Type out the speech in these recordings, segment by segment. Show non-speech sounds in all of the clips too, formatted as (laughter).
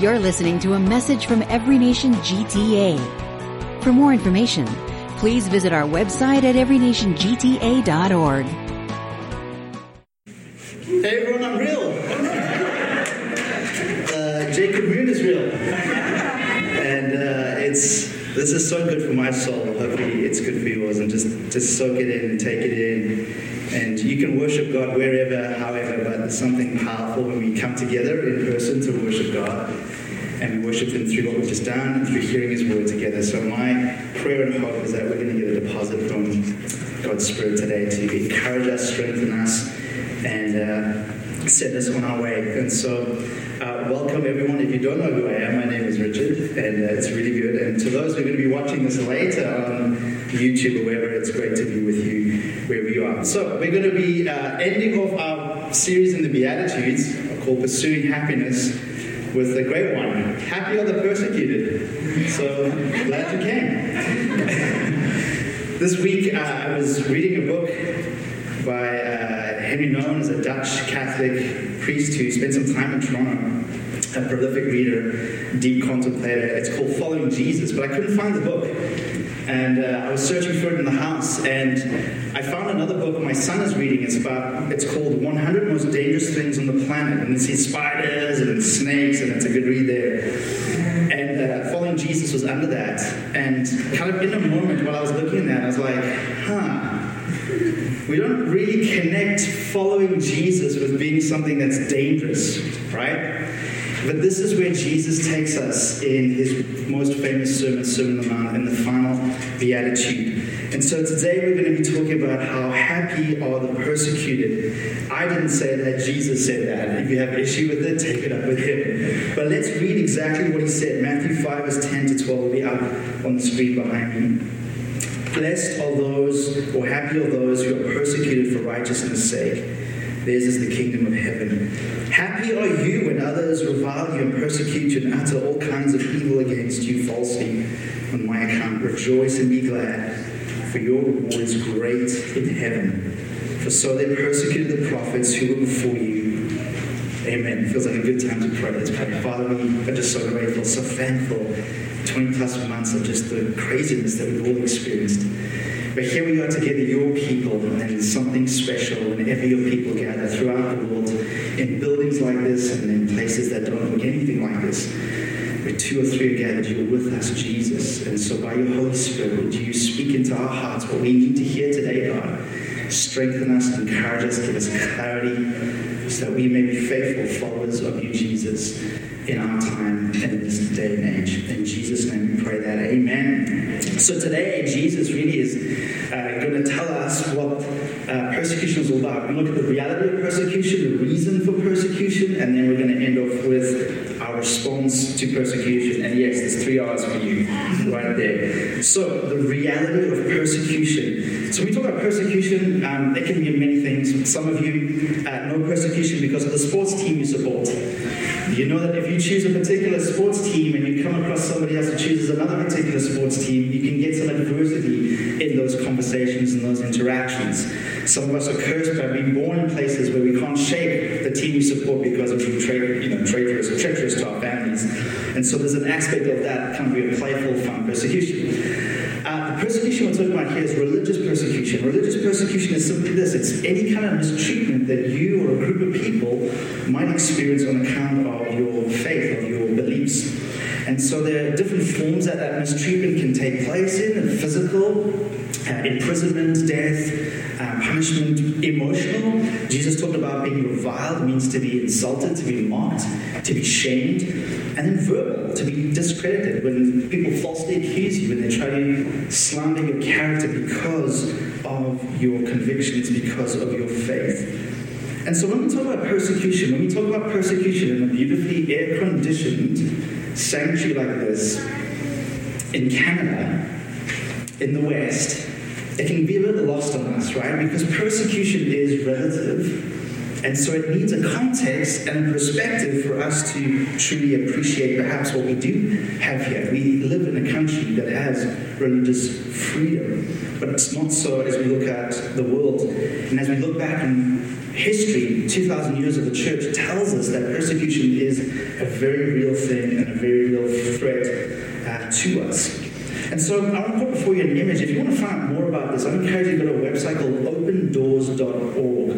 You're listening to a message from Every Nation GTA. For more information, please visit our website at everynationgta.org. Hey everyone, I'm real. Uh, Jacob Moon is real. And uh, it's this is so good for my soul. Hopefully it's good for yours and just, just soak it in and take it in. And you can worship God wherever, however, but there's something powerful when we come together in person to worship God. And we worship Him through what we've just done and through hearing His word together. So my prayer and hope is that we're going to get a deposit from God's Spirit today to encourage us, strengthen us, and uh, set us on our way. And so, uh, welcome everyone. If you don't know who I am, my name is Richard, and uh, it's really good. And to those who are going to be watching this later on YouTube or wherever, it's great to be with you wherever you are. So, we're going to be uh, ending off our series in the Beatitudes called Pursuing Happiness with the great one. Happy are the persecuted. So, glad you came. (laughs) this week, uh, I was reading a book by uh, Henry Nouwen, is a Dutch Catholic priest who spent some time in Toronto, a prolific reader, deep contemplator. It's called Following Jesus, but I couldn't find the book. And uh, I was searching for it in the house, and I found another book my son is reading. It's about, it's called 100 Most Dangerous Things on the Planet, and it's these spiders and snakes, and it's a good read there. And uh, Following Jesus was under that, and kind of in a moment while I was looking at that, I was like, huh, we don't really connect following Jesus with being something that's dangerous, right? But this is where Jesus takes us in his most famous sermon, Sermon on the Mount, in the final beatitude. And so today we're going to be talking about how happy are the persecuted. I didn't say that, Jesus said that. If you have an issue with it, take it up with him. But let's read exactly what he said. Matthew 5, verse 10 to 12 will be up on the screen behind me. Blessed are those, or happy are those who are persecuted for righteousness' sake. Theirs is the kingdom of heaven. Happy are you when others revile you and persecute you and utter all kinds of evil against you falsely on my account. Rejoice and be glad, for your reward is great in heaven. For so they persecuted the prophets who were before you. Amen. Feels like a good time to pray. Let's pray. Father, we are just so grateful, so thankful 20 plus months of just the craziness that we've all experienced. But here we are together, your people, and it's something special whenever your people gather throughout the world in buildings like this and in places that don't look anything like this. Where two or three are gathered, you're with us, Jesus. And so by your Holy Spirit, would you speak into our hearts what we need to hear today, God? Strengthen us, encourage us, give us clarity, that we may be faithful followers of you, Jesus, in our time and in this day and age. In Jesus' name we pray that. Amen. So today, Jesus really is uh, going to tell us what uh, persecution is all about. We look at the reality of persecution, the reason for persecution, and then we're going to end off with our response to persecution. And yes, there's three R's for you right there. So, the reality of persecution. So, we talk about persecution, um, it can be many things. Some of you uh, know persecution because of the sports team you support. You know that if you choose a particular sports team and you come across somebody else who chooses another particular sports team, you can get some adversity in those conversations and those interactions. Some of us are cursed by being born in places where we can't shake the team we support because of being our families. And so there's an aspect of that kind of playful, fun persecution. Uh, the persecution we're talking about here is religious persecution. Religious persecution is simply this it's any kind of mistreatment that you or a group of people might experience on account of your faith, of your beliefs. And so there are different forms that that mistreatment can take place in physical, uh, imprisonment, death, uh, punishment, emotional. Jesus talked about being reviled, means to be insulted, to be mocked, to be shamed, and then verbal, to be discredited when people falsely accuse you, when they try to slander your character because of your convictions, because of your faith. And so when we talk about persecution, when we talk about persecution in a beautifully air conditioned sanctuary like this in Canada, in the West, it can be a little lost on us, right? Because persecution is relative. And so it needs a context and a perspective for us to truly appreciate perhaps what we do have here. We live in a country that has religious freedom, but it's not so as we look at the world. And as we look back in history, 2,000 years of the church, tells us that persecution is a very real thing and a very real threat uh, to us. And so I want to put before you an image. If you want to find out more about this, I encourage you to go to a website called opendoors.org.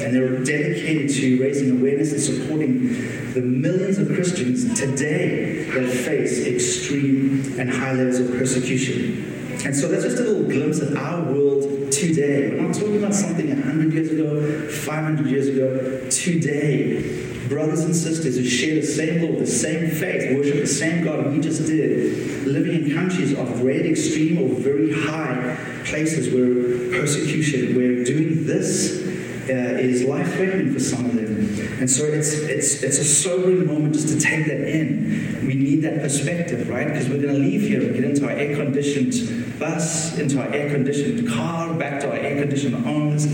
And they're dedicated to raising awareness and supporting the millions of Christians today that face extreme and high levels of persecution. And so that's just a little glimpse of our world today. We're not talking about something 100 years ago, 500 years ago, today brothers and sisters who share the same Lord, the same faith, worship the same God we just did, living in countries of great extreme or very high places where persecution, where doing this uh, is life threatening for some of them. And so it's, it's, it's a sobering moment just to take that in. We need that perspective, right? Because we're going to leave here and get into our air conditioned bus, into our air conditioned car, back to our air conditioned homes.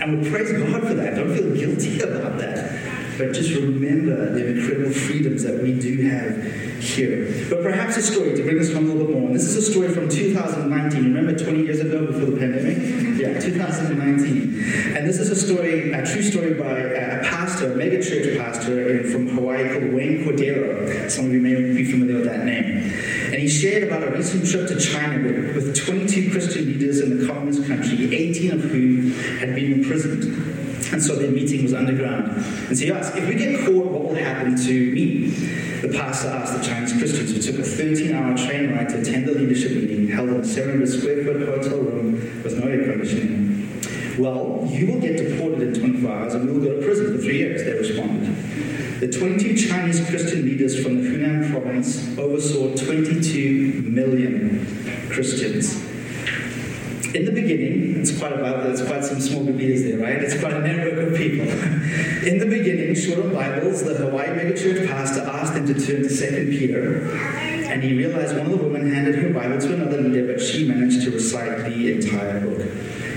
And we praise God for that. Don't feel guilty (laughs) about that but just remember the incredible freedoms that we do have here. But perhaps a story to bring us home a little bit more. And this is a story from 2019. Remember 20 years ago before the pandemic? Yeah, 2019. And this is a story, a true story by a pastor, a mega church pastor from Hawaii called Wayne Cordeiro. Some of you may be familiar with that name. And he shared about a recent trip to China with 22 Christian leaders in the communist country, 18 of whom had been imprisoned. And (laughs) so their meeting was underground. And so he asked, if we get caught, what will happen to me? The pastor asked the Chinese Christians who took a 13 hour train ride to attend the leadership meeting held in a 700 square foot hotel room with no air conditioning. Well, you will get deported in 24 hours and we will go to prison for three years, they responded. The 22 Chinese Christian leaders from the Hunan province oversaw 22 million Christians in the beginning, it's quite about there's quite some small there, right? It's quite a network of people. in the beginning, Bibles, the Hawaii megachurch pastor asked them to turn to Second Peter, and he realized one of the women handed her Bible to another leader, but she managed to recite the entire book.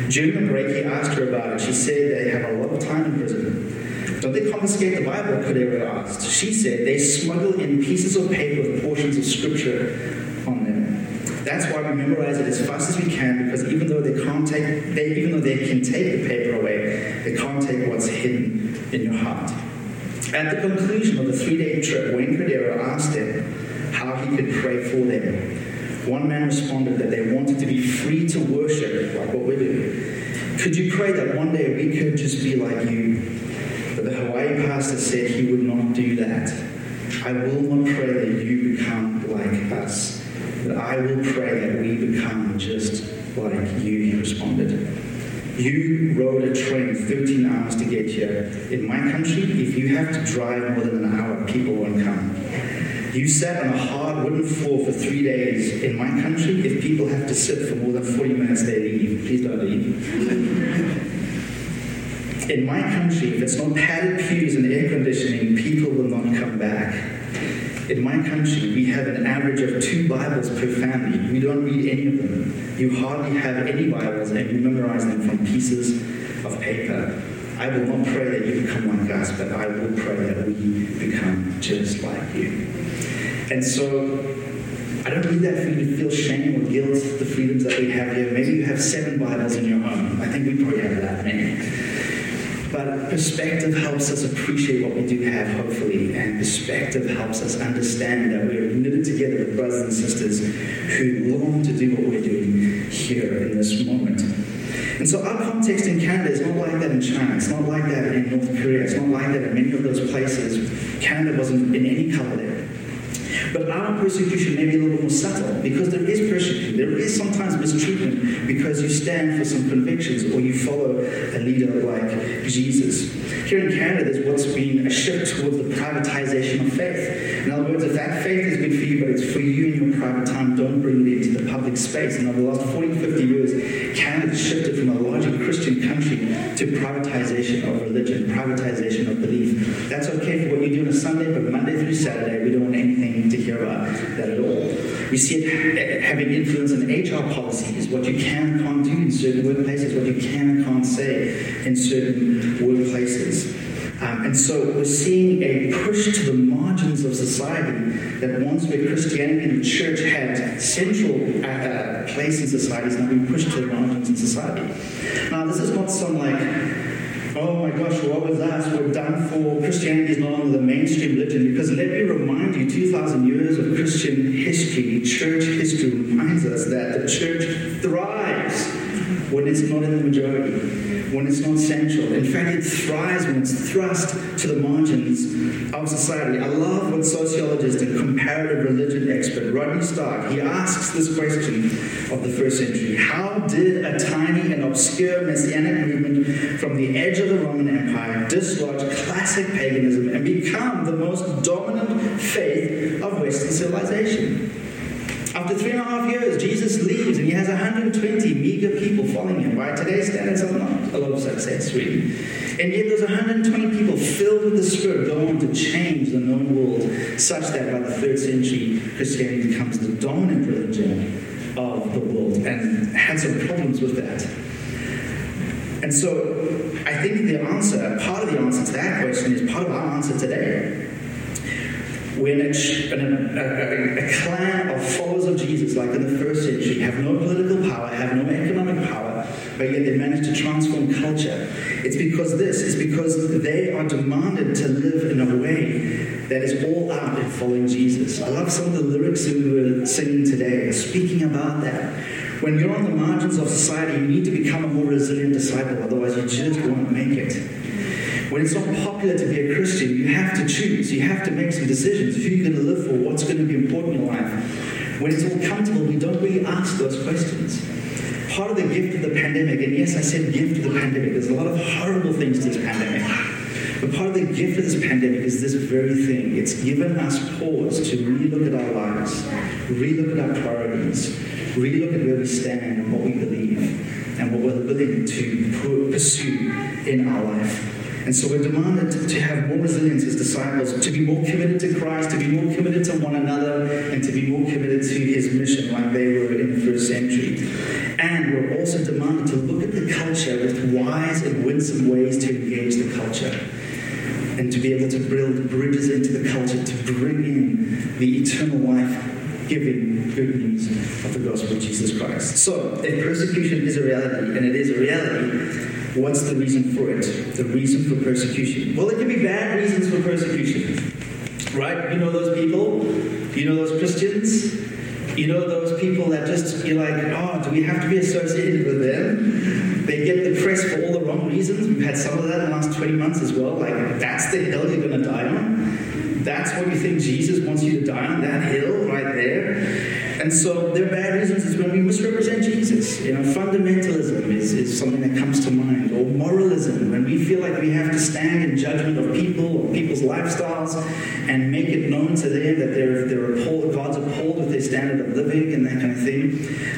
During the break, he asked her about it. She said they have a lot of time in prison. Don't they confiscate the Bible? Cordeiro asked. She said they smuggle in pieces of paper with portions of scripture on them. That's why we memorize it as fast as we can because even though they can't take, they, even though they can take the paper away, they can't take what's hidden in your heart. At the conclusion of the three-day trip, Wayne Cordeiro asked them how he could pray for them. One man responded that they wanted to be free to worship like what we do. Could you pray that one day we could just be like you? But the Hawaii pastor said he would not do that. I will not pray that you become like us. But I will pray that we become just like you, he responded. You rode a train 13 hours to get here. In my country, if you have to drive more than an hour, people won't come. You sat on a hard wooden floor for three days. In my country, if people have to sit for more than 40 minutes, they leave. Please don't leave. In my country, if it's not padded pews and air conditioning, people will not come back. In my country, we have an average of two Bibles per family. We don't read any of them. You hardly have any Bibles, and you memorize them from pieces of paper. I will not pray that you become like us, but I will pray that we become just like you. And so, I don't need that for you to feel shame or guilt, the freedoms that we have here. Maybe you have seven Bibles in your home. I think we probably have that many. But perspective helps us appreciate what we do have, hopefully, and perspective helps us understand that we are knitted together with brothers and sisters who long to do what we're doing here in this moment. And so our context in Canada is not like that in China. It's not like that in North Korea. It's not like that in many of those places. Canada wasn't in any color there. But our persecution may be a little more subtle because there is persecution. There is sometimes mistreatment because you stand for some convictions or you follow a leader like Jesus. Here in Canada, there's what's been a shift towards the privatization of faith. In other words, if that faith is good for you, but it's for you in your private time, don't bring the public space. And over the last 40, 50 years, Canada shifted from a largely Christian country to privatization of religion, privatization of belief. That's okay for what you do on a Sunday, but Monday through Saturday, we don't want anything to hear about that at all. We see it having influence on HR policies, what you can and can't do in certain workplaces, what you can and can't say in certain workplaces. Um, and so we're seeing a push to the of society that once where Christianity and the church had central uh, uh place in society is now being pushed to the margins in society. Now, this is not some like oh my gosh, what was that? We're done for. Christianity is no longer the mainstream religion. Because let me remind you, 2,000 years of Christian history, church history reminds us that the church thrives when it's not in the majority when it's not central. In fact, it thrives when it's thrust to the margins of society. I love what sociologist and comparative religion expert Rodney Stark, he asks this question of the first century. How did a tiny and obscure messianic movement from the edge of the Roman Empire dislodge classic paganism and become the most dominant faith of Western civilization? After three and a half years, Jesus leaves has 120 meager people following him. By today's standards, are not a lot of success, really. And yet, those 120 people filled with the Spirit go on to change the known world such that by the third century, Christianity becomes the dominant religion of the world and had some problems with that. And so, I think the answer, part of the answer to that question, is part of our answer today when a, a, a, clan of followers of Jesus, like in the first century, have no political power, have no economic power, but yet they manage to transform culture, it's because this, it's because they are demanded to live in a way that is all out in following Jesus. I love some of the lyrics that we were singing today, speaking about that. When you're on the margins of society, you need to become a more resilient disciple, otherwise, you just won't make it. When it's not popular to be a Christian, you have to choose. You have to make some decisions. Who you're going to live for, what's going to be important in your life. When it's all comfortable, we don't really ask those questions. Part of the gift of the pandemic, and yes, I said gift of the pandemic, there's a lot of horrible things to this pandemic. But part of the gift of this pandemic is this very thing. It's given us pause to really look at our lives, really look at our priorities, really look at where we stand and what we believe, and what we're willing to pursue in our life. And so we're demanded to have more resilience as disciples, to be more committed to Christ, to be more committed to one another, and to be more committed to his mission like they were in the first century. And we're also demanded to look at the culture with wise and winsome ways to engage the culture. And to be able to build bridges into the culture to bring in the eternal life giving good news of the gospel of Jesus Christ. So, if persecution is a reality, and it is a reality, What's the reason for it? The reason for persecution. Well, it can be bad reasons for persecution. Right? You know those people? You know those Christians? You know those people that just, you're like, oh, do we have to be associated with them? They get depressed for all the wrong reasons. We've had some of that in the last 20 months as well. Like, that's the hill you're going to die on. That's what you think Jesus wants you to die on, that hill right there. And so their bad reasons is when we misrepresent Jesus. You know, fundamentalism is, is something that comes to mind, or moralism, when we feel like we have to stand in judgment of people or people's lifestyles and make it known to them that they're, they're appalled, God's appalled with their standard of living and that kind of thing.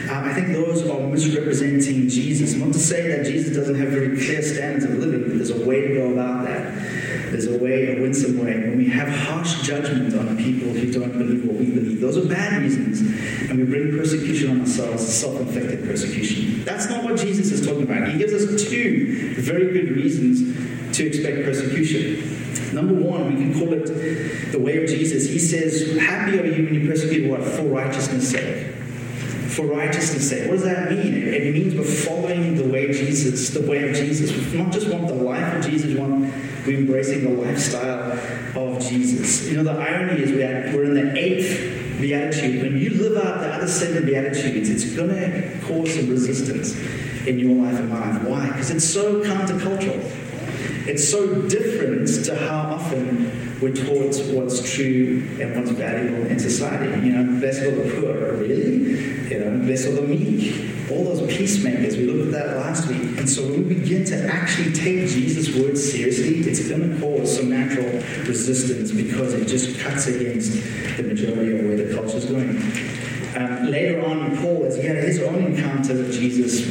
Uh, I think those are misrepresenting Jesus. Not to say that Jesus doesn't have very clear standards of living, but there's a way to go about that. There's a way, a winsome way. When we have harsh judgment on people who don't believe what we believe, those are bad reasons. And we bring persecution on ourselves, self inflicted persecution. That's not what Jesus is talking about. He gives us two very good reasons to expect persecution. Number one, we can call it the way of Jesus. He says, Happy are you when you persecute what? For righteousness' sake for righteousness' sake. What does that mean? It means we're following the way Jesus, the way of Jesus. We not just want the life of Jesus, we want we're embracing the lifestyle of Jesus. You know, the irony is we're in the eighth beatitude. When you live out the other seven beatitudes, it's going to cause some resistance in your life and my life. Why? Because it's so countercultural. It's so different to how often we're taught what's true and what's valuable in society. You know, blessed are the poor, really? You know, blessed are the meek all those peacemakers. We looked at that last week. And so when we begin to actually take Jesus' words seriously, it's going to cause some natural resistance because it just cuts against the majority of where the culture is going. Um, later on, Paul, as he had his own encounter with Jesus,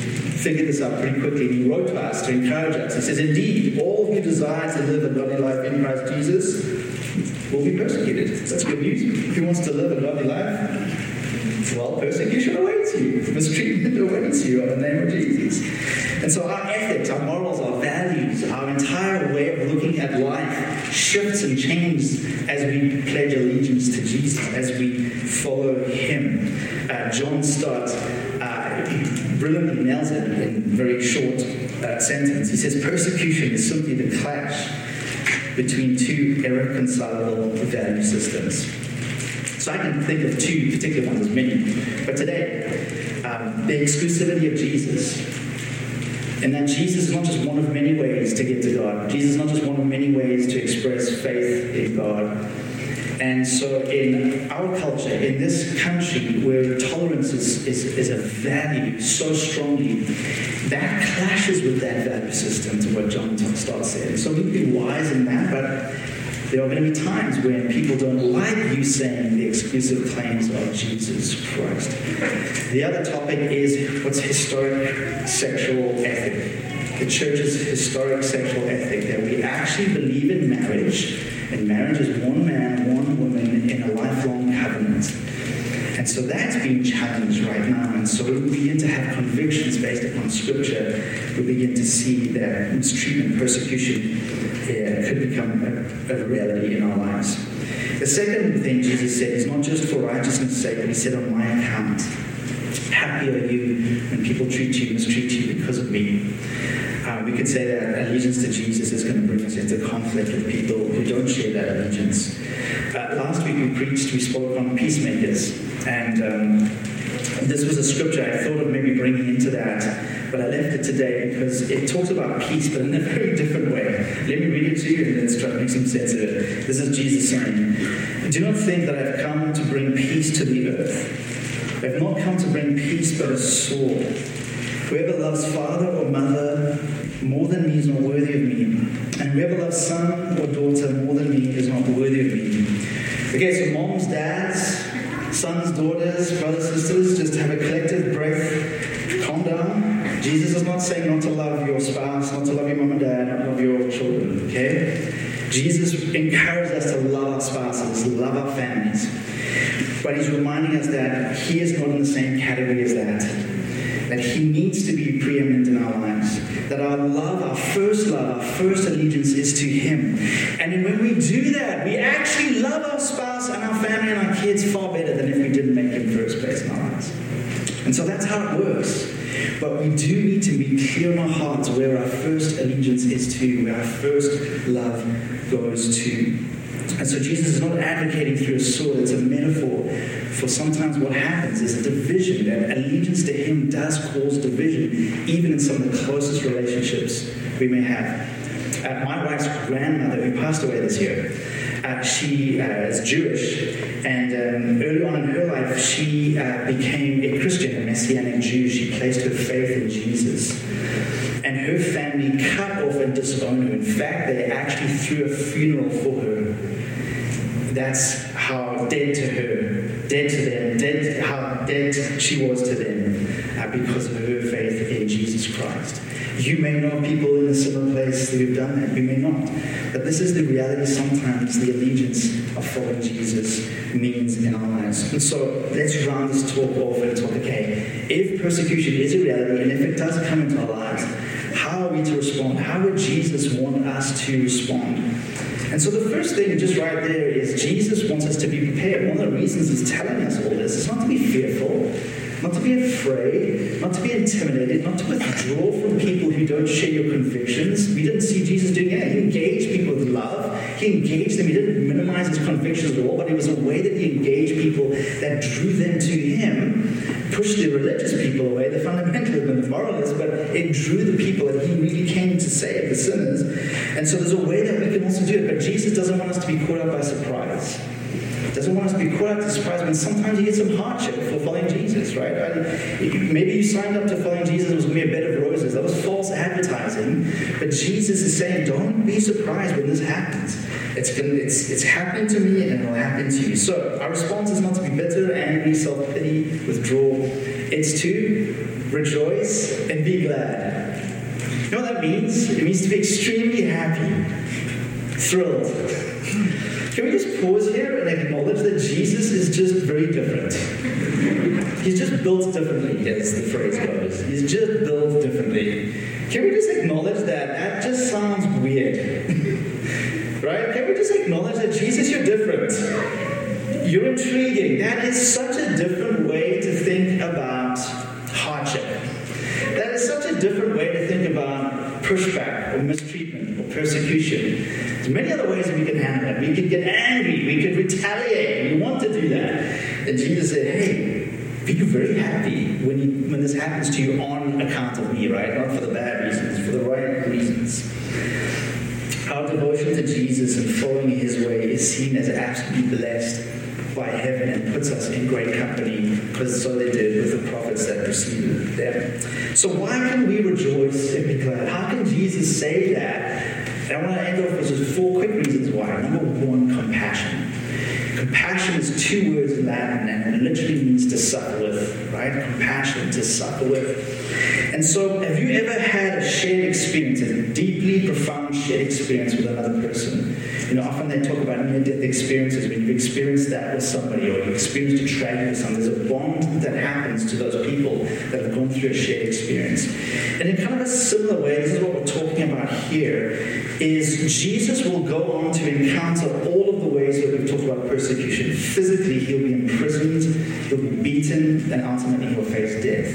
figured this out pretty quickly. He wrote to us to encourage us. He says, Indeed, all who desire to live a godly life in Christ Jesus will be persecuted. That's good news. Who wants to live a godly life? well, persecution awaits you, mistreatment (laughs) awaits you in the name of Jesus. And so our ethics, our morals, our values, our entire way of looking at life shifts and changes as we pledge allegiance to Jesus, as we follow Him. John Stott uh, brilliantly nails it in very short uh, sentence. He says, Persecution is simply the clash between two irreconcilable value systems. So I can think of two particular ones, as many. But today, um, the exclusivity of Jesus. And that Jesus is not just one of many ways to get to God. Jesus is not just one of many ways to express faith in God. And so, in our culture, in this country where tolerance is, is, is a value so strongly, that clashes with that value system, to what John Stott's saying. So, we can be wise in that, but there are going to be times when people don't like you saying the exclusive claims of Jesus Christ. The other topic is what's historic sexual ethic. The church's historic sexual ethic that we actually believe in marriage and marriage is one man, one woman in a lifelong covenant. And so that's being challenged right now. And so we begin to have convictions based upon scripture. We begin to see that mistreatment, persecution yeah, could become a, a reality in our lives. The second thing Jesus said is not just for righteousness' sake, but he said on my account. Happy are you when people treat you, mistreat you because of me. Uh, we could say that allegiance to Jesus is going to bring us into conflict with people who don't share that allegiance. Uh, last week we preached, we spoke on peacemakers, and um, this was a scripture I thought of maybe bringing into that, but I left it today because it talks about peace, but in a (laughs) very different way. Let me read it to you and let's try to make some sense of it. This is Jesus saying, Do not think that I've come to bring peace to the earth. I've not come to bring peace but a sword. Whoever loves father or mother more than me is not worthy of me. And whoever loves son or daughter more than me is not worthy of me. Okay, so moms, dads, sons, daughters, brothers, sisters, just have a collective breath. Calm down. Jesus is not saying not to love your spouse, not to love your mom and dad, not to love your children, okay? Jesus encourages us to love our spouses, love our families. But he's reminding us that he is not in the same category as that that He needs to be preeminent in our lives. That our love, our first love, our first allegiance is to Him. And when we do that, we actually love our spouse and our family and our kids far better than if we didn't make Him first place in our lives. And so that's how it works. But we do need to be clear in our hearts where our first allegiance is to, where our first love goes to. And so Jesus is not advocating through a sword, it's a metaphor for sometimes what happens is a division, that allegiance to Him does cause division, even in some of the closest relationships we may have. Uh, my wife's grandmother, who passed away this year, uh, she uh, is Jewish, and um, early on in her life, she uh, became a Christian, a Messianic Jew. She placed her faith in Jesus. And her family cut off and disowned her. In fact, they actually threw a funeral for her. That's how dead to her, dead to them, dead how dead she was to them uh, because of her faith in Jesus Christ. You may know people in a similar place who have done that. You may not. But this is the reality sometimes the allegiance of following Jesus means in our lives. And so let's round this talk off and talk, okay, if persecution is a reality and if it does come into our lives, how are we to respond? How would Jesus want us to respond? And so the first thing, just right there, is Jesus wants us to be prepared. One of the reasons he's telling us all this is not to be fearful, not to be afraid, not to be intimidated, not to withdraw from people who don't share your convictions. We didn't see Jesus doing that. He engaged people with love. He engaged them. He didn't minimize his convictions at all, but it was a way that he engaged people that drew them to him, pushed the religious people away, the fundamentalists and the moralists, but it drew the people that he really came to save, the sinners. And so there's a way that we can also do it, but Jesus doesn't want us to be caught up by surprise doesn't want us to be caught out to surprise when sometimes you get some hardship for following Jesus, right? maybe you signed up to following Jesus, it was going to be a bed of roses. That was false advertising. But Jesus is saying, don't be surprised when this happens. It's, gonna, it's, it's happening to me and it'll happen to you. So our response is not to be bitter, angry, self pity, withdraw. It's to rejoice and be glad. You know what that means? It means to be extremely happy, thrilled can we just pause here and acknowledge that Jesus is just very different? He's just built differently, as the phrase goes. He's just built differently. Can we just acknowledge that? That just sounds weird. (laughs) right? Can we just acknowledge that Jesus, you're different? You're intriguing. That is such a different way to think about hardship. That is such a different way to think about pushback or mistreatment or persecution. There's many other ways that we can handle it. We could get angry, we could retaliate, we want to do that. And Jesus said, hey, be very happy when, you, when this happens to you on account of me, right? Not for the bad reasons, for the right reasons. Our devotion to Jesus and following his way is seen as absolutely blessed by heaven and puts us in great company, because so they did with the prophets that preceded them. So why can we rejoice and be glad? How can Jesus say that? And I want to end off with just four quick reasons why. Number one, compassion. Compassion is two words in Latin and it literally means to suffer with, right? Compassion, to suffer with. And so, have you ever had a shared experience, a deeply profound shared experience with another person? You know, often they talk about near-death experiences when you've experienced that with somebody or you've experienced a tragedy with somebody. There's a bond that happens to those people that have gone through a shared experience. And in kind of a similar way, this is what we're talking about here, is Jesus will go on to encounter all ways that we've talked about persecution. Physically, he'll be imprisoned, he'll be beaten, and ultimately he'll face death.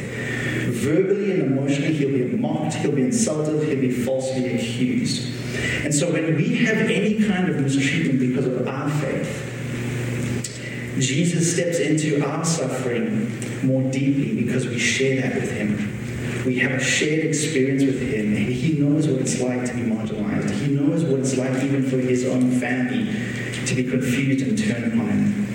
Verbally and emotionally, he'll be mocked, he'll be insulted, he'll be falsely accused. And so when we have any kind of mistreatment because of our faith, Jesus steps into our suffering more deeply because we share that with him. We have a shared experience with him, he knows what it's like to be marginalized. He knows what it's like even for his own family to be confused and turn upon him.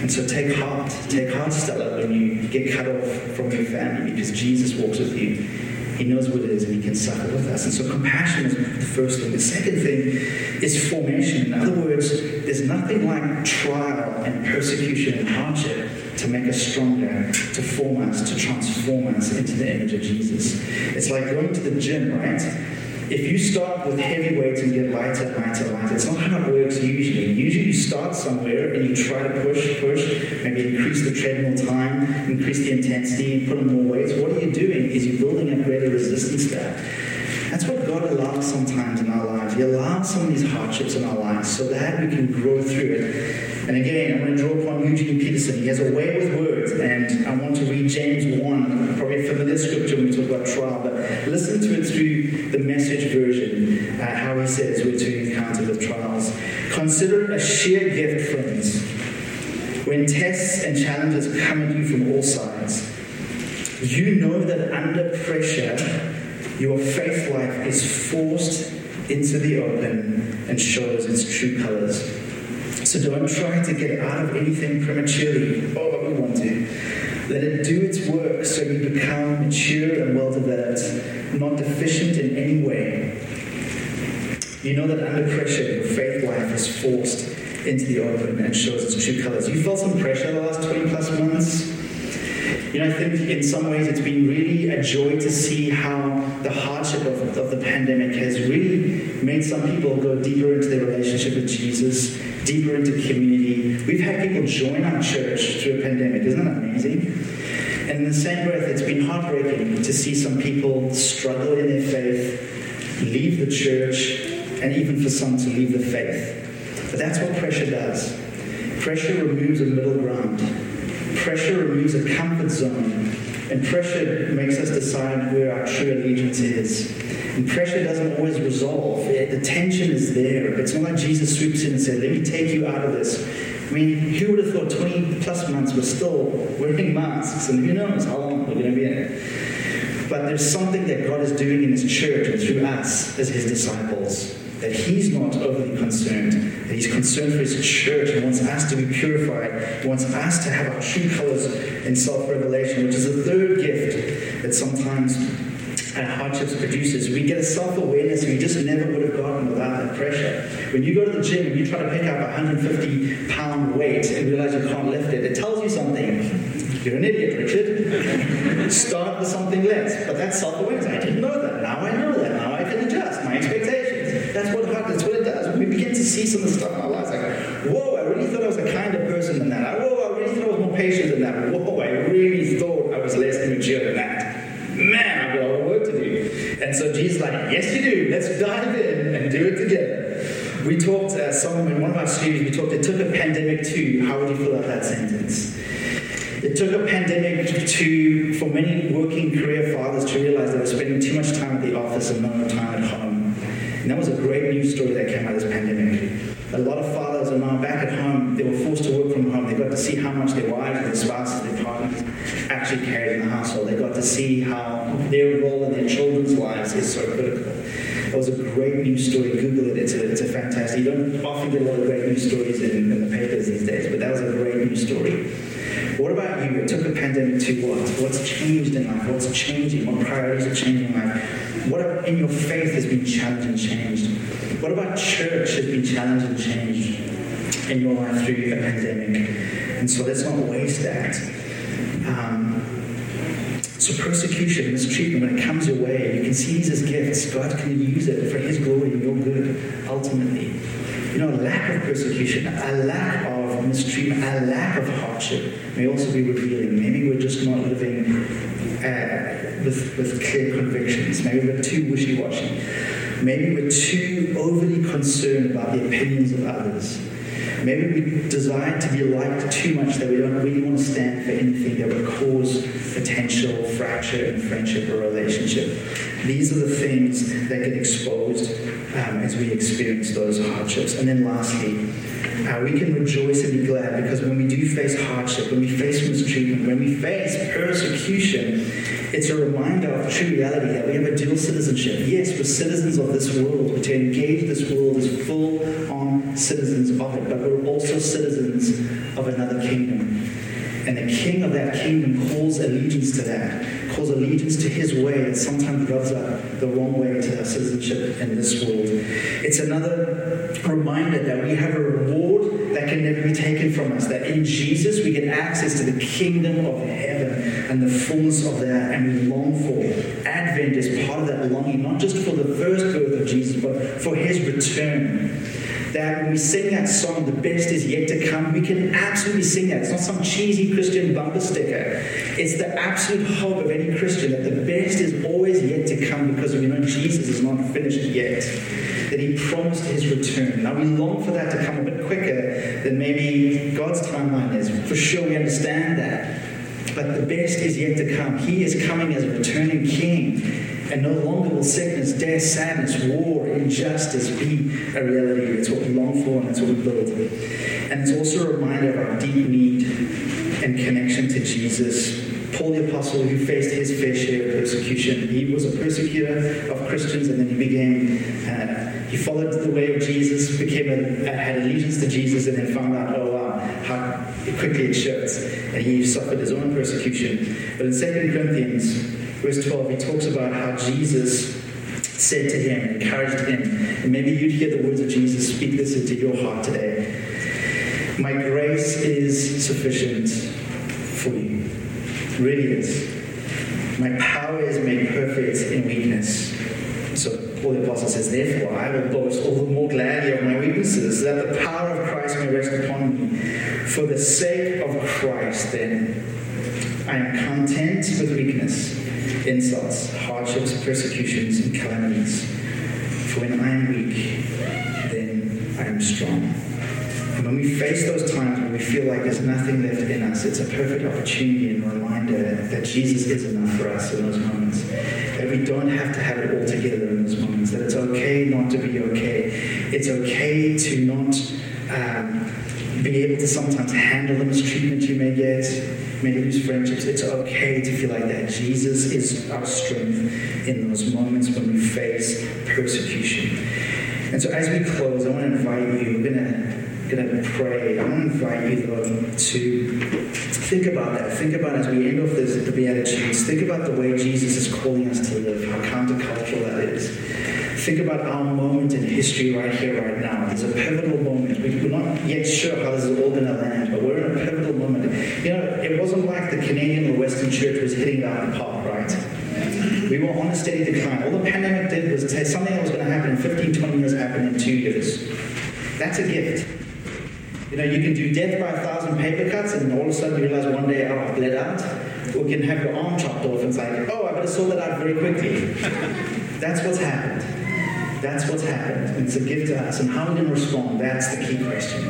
And so take heart, take heart, Stella, when you get cut off from your family because Jesus walks with you he knows what it is and he can suffer with us. And so compassion is the first thing. The second thing is formation. In other words, there's nothing like trial and persecution and hardship to make us stronger, to form us, to transform us into the image of Jesus. It's like going to the gym, right? If you start with heavy weights and get lighter, lighter, lighter, it's not how it works usually. Usually you start somewhere and you try to push, push, maybe increase the treadmill time, increase the intensity, put on more weights. What are you doing is you're building up greater resistance there. That's what God allows sometimes in our lives. He allows some of these hardships in our lives so that we can grow through it. And again, I'm going to draw upon Eugene Peterson. He has a way with words, and I want to read James 1, probably a familiar scripture when we talk about trial, but listen to it through the message version, uh, how he says we're to encounter the trials. Consider it a sheer gift, friends, when tests and challenges come at you from all sides. You know that under pressure, your faith life is forced into the open and shows its true colors. So don't try to get out of anything prematurely. Oh, but we want to. Let it do its work so you become mature and well developed, not deficient in any way. You know that under pressure, your faith life is forced into the open and shows its true colors. You felt some pressure the last 20 plus months? You know, I think in some ways it's been really a joy to see how the hardship of, of the pandemic has really made some people go deeper into their relationship with Jesus, deeper into community. We've had people join our church through a pandemic. Isn't that amazing? And in the same breath, it's been heartbreaking to see some people struggle in their faith, leave the church, and even for some to leave the faith. But that's what pressure does. Pressure removes a middle ground. Pressure removes a comfort zone, and pressure makes us decide where our true allegiance is. And pressure doesn't always resolve. It, The tension is there. It's not like Jesus swoops in and says, Let me take you out of this. I mean, who would have thought 20 plus months we're still wearing masks, and who knows how long we're going to be in it. But there's something that God is doing in His church and through us as His disciples that he's not overly concerned, that he's concerned for his church and wants us to be purified, wants us to have our true colors in self revelation, which is a third gift that sometimes uh, hardships produces. We get a self awareness we just never would have gotten without that pressure. When you go to the gym and you try to pick up a 150 pound weight and realize you can't lift it, it tells you something. You're an idiot, Richard. Start with something less. But that's self awareness. I didn't know that. Now I know that. Now I can adjust my expectations. That's what happens. That's what it does. When we begin to see some of the stuff in our lives, like, whoa, I really thought I was a kinder person than that. Whoa, I really thought I was more patient than that. Whoa, I really thought I was less immature than that. Man, I've got a lot of work to do. And so Jesus like, yes, you do. Let's dive in and do it together. We talked, uh, some in one of our studios, we talked, it took a pandemic too. How would you fill out that sentence? It took a pandemic to, for many working career fathers to realize they were spending too much time at the office and not time at home. And that was a great news story that came out of this pandemic. A lot of fathers are now back at home. They were forced to work from home. They got to see how much their wives, their spouses, their partners actually carried in the household. They got to see how their role in their children's lives is It was a great news story. Google it. It's a, it's a fantastic. You don't often get a lot of great news stories in, in the papers these days, but that was a great news story. What about you? It took the pandemic to what? What's changed in life? What's changing? What priorities are changing in life? What in your faith has been challenged and changed? What about church has been challenged and changed in your life through the pandemic? And so let's not waste that. Um, so persecution, mistreatment, when it comes your way, you can see these as gifts. God can use it for His glory and your good, ultimately. You know, a lack of persecution, a lack of mistreatment, a lack of hardship may also be revealing. Maybe we're just not living uh, with, with clear convictions. Maybe we're too wishy-washy. Maybe we're too overly concerned about the opinions of others. Maybe we desire to be liked too much that we don't really want to stand for anything that would cause potential fracture in friendship or relationship. These are the things that get exposed um, as we experience those hardships. And then lastly, uh, we can rejoice and be glad because when we do face hardship, when we face mistreatment, when we face persecution, it's a reminder of true reality that we have a dual citizenship. Yes, we're citizens of this world, but to engage this world is full citizens of it, but we're also citizens of another kingdom. And the king of that kingdom calls allegiance to that, calls allegiance to his way, and sometimes rubs up the wrong way to our citizenship in this world. It's another reminder that we have a reward that can never be taken from us, that in Jesus we get access to the kingdom of heaven and the fullness of that, and we long for. Advent is part of that longing, not just for the first birth of Jesus, but for his return that when we sing that song, the best is yet to come, we can absolutely sing that. It's not some cheesy Christian bumper sticker. It's the absolute hope of any Christian that the best is always yet to come because we know Jesus is not finished yet. That he promised his return. Now we long for that to come a bit quicker than maybe God's timeline is. For sure, we understand that. But the best is yet to come. He is coming as a returning king. And no longer will sickness, death, sadness, war, injustice be a reality. It's what we long for and it's what we build. And it's also a reminder of our deep need and connection to Jesus. Paul the Apostle, who faced his fair share of persecution, he was a persecutor of Christians and then he became, uh, he followed the way of Jesus, became a, had allegiance to Jesus, and then found out, oh wow, how quickly it shifts. And he suffered his own persecution. But in 2 Corinthians, verse 12, he talks about how Jesus said to him, encouraged him, and maybe you'd hear the words of Jesus speak this into your heart today. My grace is sufficient for you. It really is. My power is made perfect in weakness. So Paul the Apostle says, Therefore, I will boast all the more gladly of my weaknesses, that the power of Christ may rest upon me. For the sake of Christ, then, I am content with weakness insults, hardships, persecutions, and calamities. For when I am weak, then I am strong. And when we face those times when we feel like there's nothing left in us, it's a perfect opportunity and reminder that Jesus is enough for us in those moments. That we don't have to have it all together in those moments. That it's okay not to be okay. It's okay to not um, be able to sometimes handle the mistreatment you may get may lose friendships. It's okay to feel like that. Jesus is our strength in those moments when we face persecution. And so as we close, I want to invite you, we're gonna gonna pray. I want to invite you though to think about that. Think about as we end off this the Beatitudes, think about the way Jesus is calling us to live, how countercultural that is. Think about our moment in history right here, right now. It's a pivotal moment. We're not yet sure how this is all going to land, but we're in a pivotal moment. You know, it wasn't the Canadian or Western church was hitting down the park, right? We were on a steady decline. All the pandemic did was say something that was going to happen in 15, 20 years happened in two years. That's a gift. You know, you can do death by a thousand paper cuts, and all of a sudden you realize one day, oh, I've bled out. Or you can have your arm chopped off and it's like, oh, I better sort that out very quickly. That's what's happened. That's what's happened. It's a gift to us. And how going to respond, that's the key question.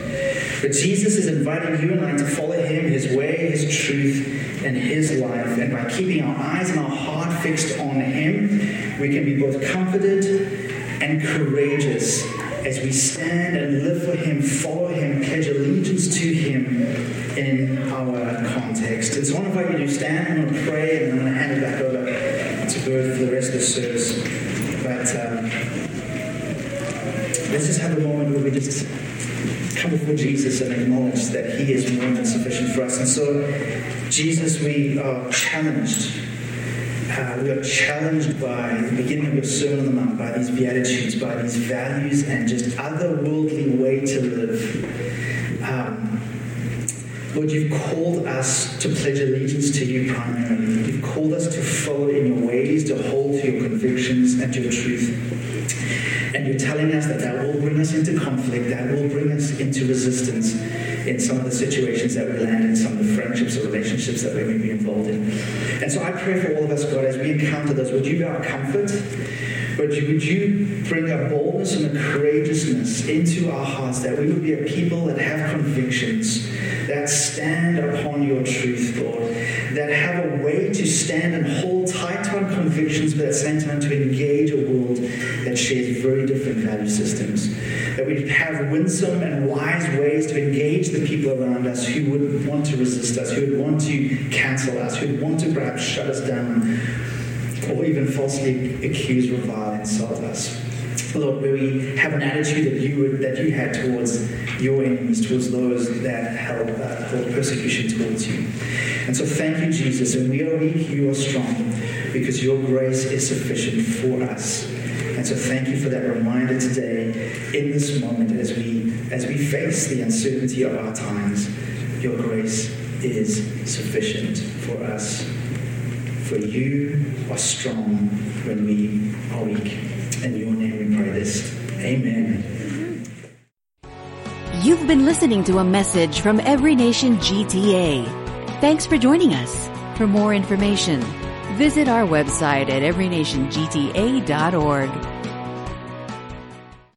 But Jesus is inviting you and I to follow him, his way, his truth, and his life. And by keeping our eyes and our heart fixed on him, we can be both comforted and courageous as we stand and live for him, follow him, pledge allegiance to him in our context. And so I want to invite you to stand. To pray and I'm going to hand it back over to Bert for the rest of the service. But um, let's just have a moment where we just come before Jesus and acknowledge that He is more than sufficient for us. And so, Jesus, we are challenged. Uh, we are challenged by the beginning of your Sermon on the Mount, by these Beatitudes, by these values, and just otherworldly way to live. Um, Lord, you've called us to pledge allegiance to you primarily. You've called us to follow in your ways, to hold to your convictions and to your truth. And you're telling us that that will bring us into conflict, that will bring us into resistance in some of the situations that we land in, some of the friendships or relationships that we may be involved in. And so I pray for all of us, God, as we encounter those, would you be our comfort? Would you, would you bring a boldness and a courageousness into our hearts that we would be a people that have convictions, that stand upon your truth, Lord, that have a way to stand and hold tight to our convictions, but at the same time to engage a world that shares systems. That we have winsome and wise ways to engage the people around us who would want to resist us, who would want to cancel us, who would want to perhaps shut us down, or even falsely accuse, revile, insult us. Lord, where we have an attitude that you would, that you had towards your enemies, towards those that held, uh, persecution towards you. And so thank you, Jesus. And we are weak, you are strong, because your grace is sufficient for us. And so thank you for that reminder today in this moment as we as we face the uncertainty of our times. Your grace is sufficient for us. For you are strong when we are weak. In your name we pray this. Amen. You've been listening to a message from Every Nation GTA. Thanks for joining us. For more information, visit our website at everynationgta.org.